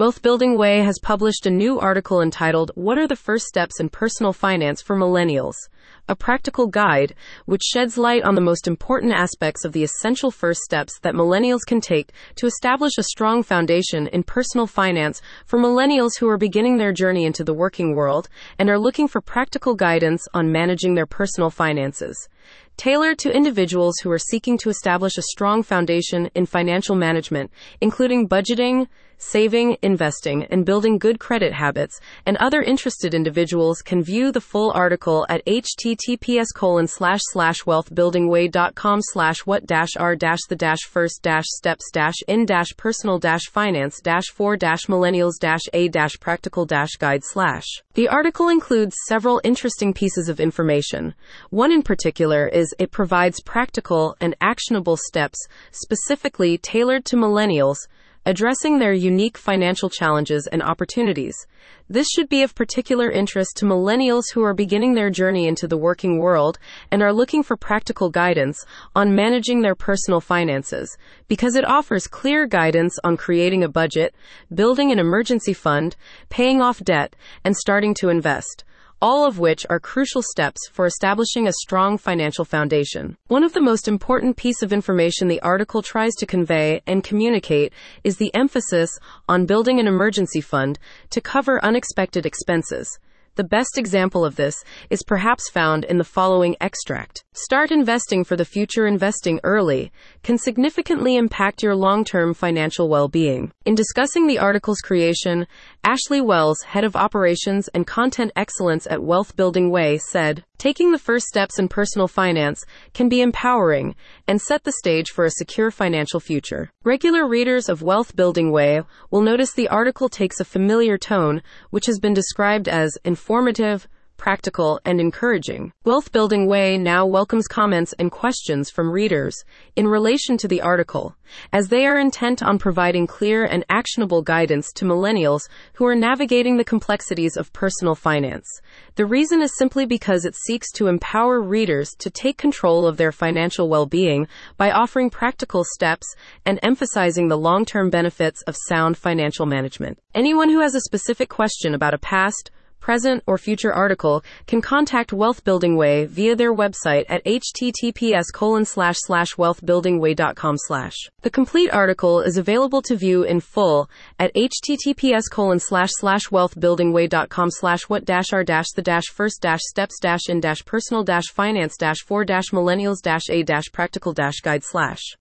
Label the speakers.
Speaker 1: Wealth Building Way has published a new article entitled, What are the First Steps in Personal Finance for Millennials? A practical guide, which sheds light on the most important aspects of the essential first steps that millennials can take to establish a strong foundation in personal finance for millennials who are beginning their journey into the working world and are looking for practical guidance on managing their personal finances. Tailored to individuals who are seeking to establish a strong foundation in financial management, including budgeting, saving, investing, and building good credit habits, and other interested individuals can view the full article at https colon slash slash wealthbuildingway.com slash what dash r dash the dash first dash steps dash in dash personal dash finance dash for dash millennials dash a dash practical dash guide slash. The article includes several interesting pieces of information. One in particular is it provides practical and actionable steps specifically tailored to millennials addressing their unique financial challenges and opportunities. This should be of particular interest to millennials who are beginning their journey into the working world and are looking for practical guidance on managing their personal finances, because it offers clear guidance on creating a budget, building an emergency fund, paying off debt, and starting to invest all of which are crucial steps for establishing a strong financial foundation. One of the most important piece of information the article tries to convey and communicate is the emphasis on building an emergency fund to cover unexpected expenses. The best example of this is perhaps found in the following extract. Start investing for the future. Investing early can significantly impact your long term financial well being. In discussing the article's creation, Ashley Wells, head of operations and content excellence at Wealth Building Way, said, Taking the first steps in personal finance can be empowering and set the stage for a secure financial future. Regular readers of Wealth Building Way will notice the article takes a familiar tone, which has been described as informative, practical, and encouraging. Wealth Building Way now welcomes comments and questions from readers in relation to the article, as they are intent on providing clear and actionable guidance to millennials who are navigating the complexities of personal finance. The reason is simply because it seeks to empower readers to take control of their financial well being by offering practical steps and emphasizing the long term benefits of sound financial management. Anyone who has a specific question about a past, present, or future article can contact Wealth Building Way via their website at https wealthbuildingway.com. The complete article is available to view in full at https wealthbuildingway.com what r dash the first steps in personal finance dash millennials a practical guide slash.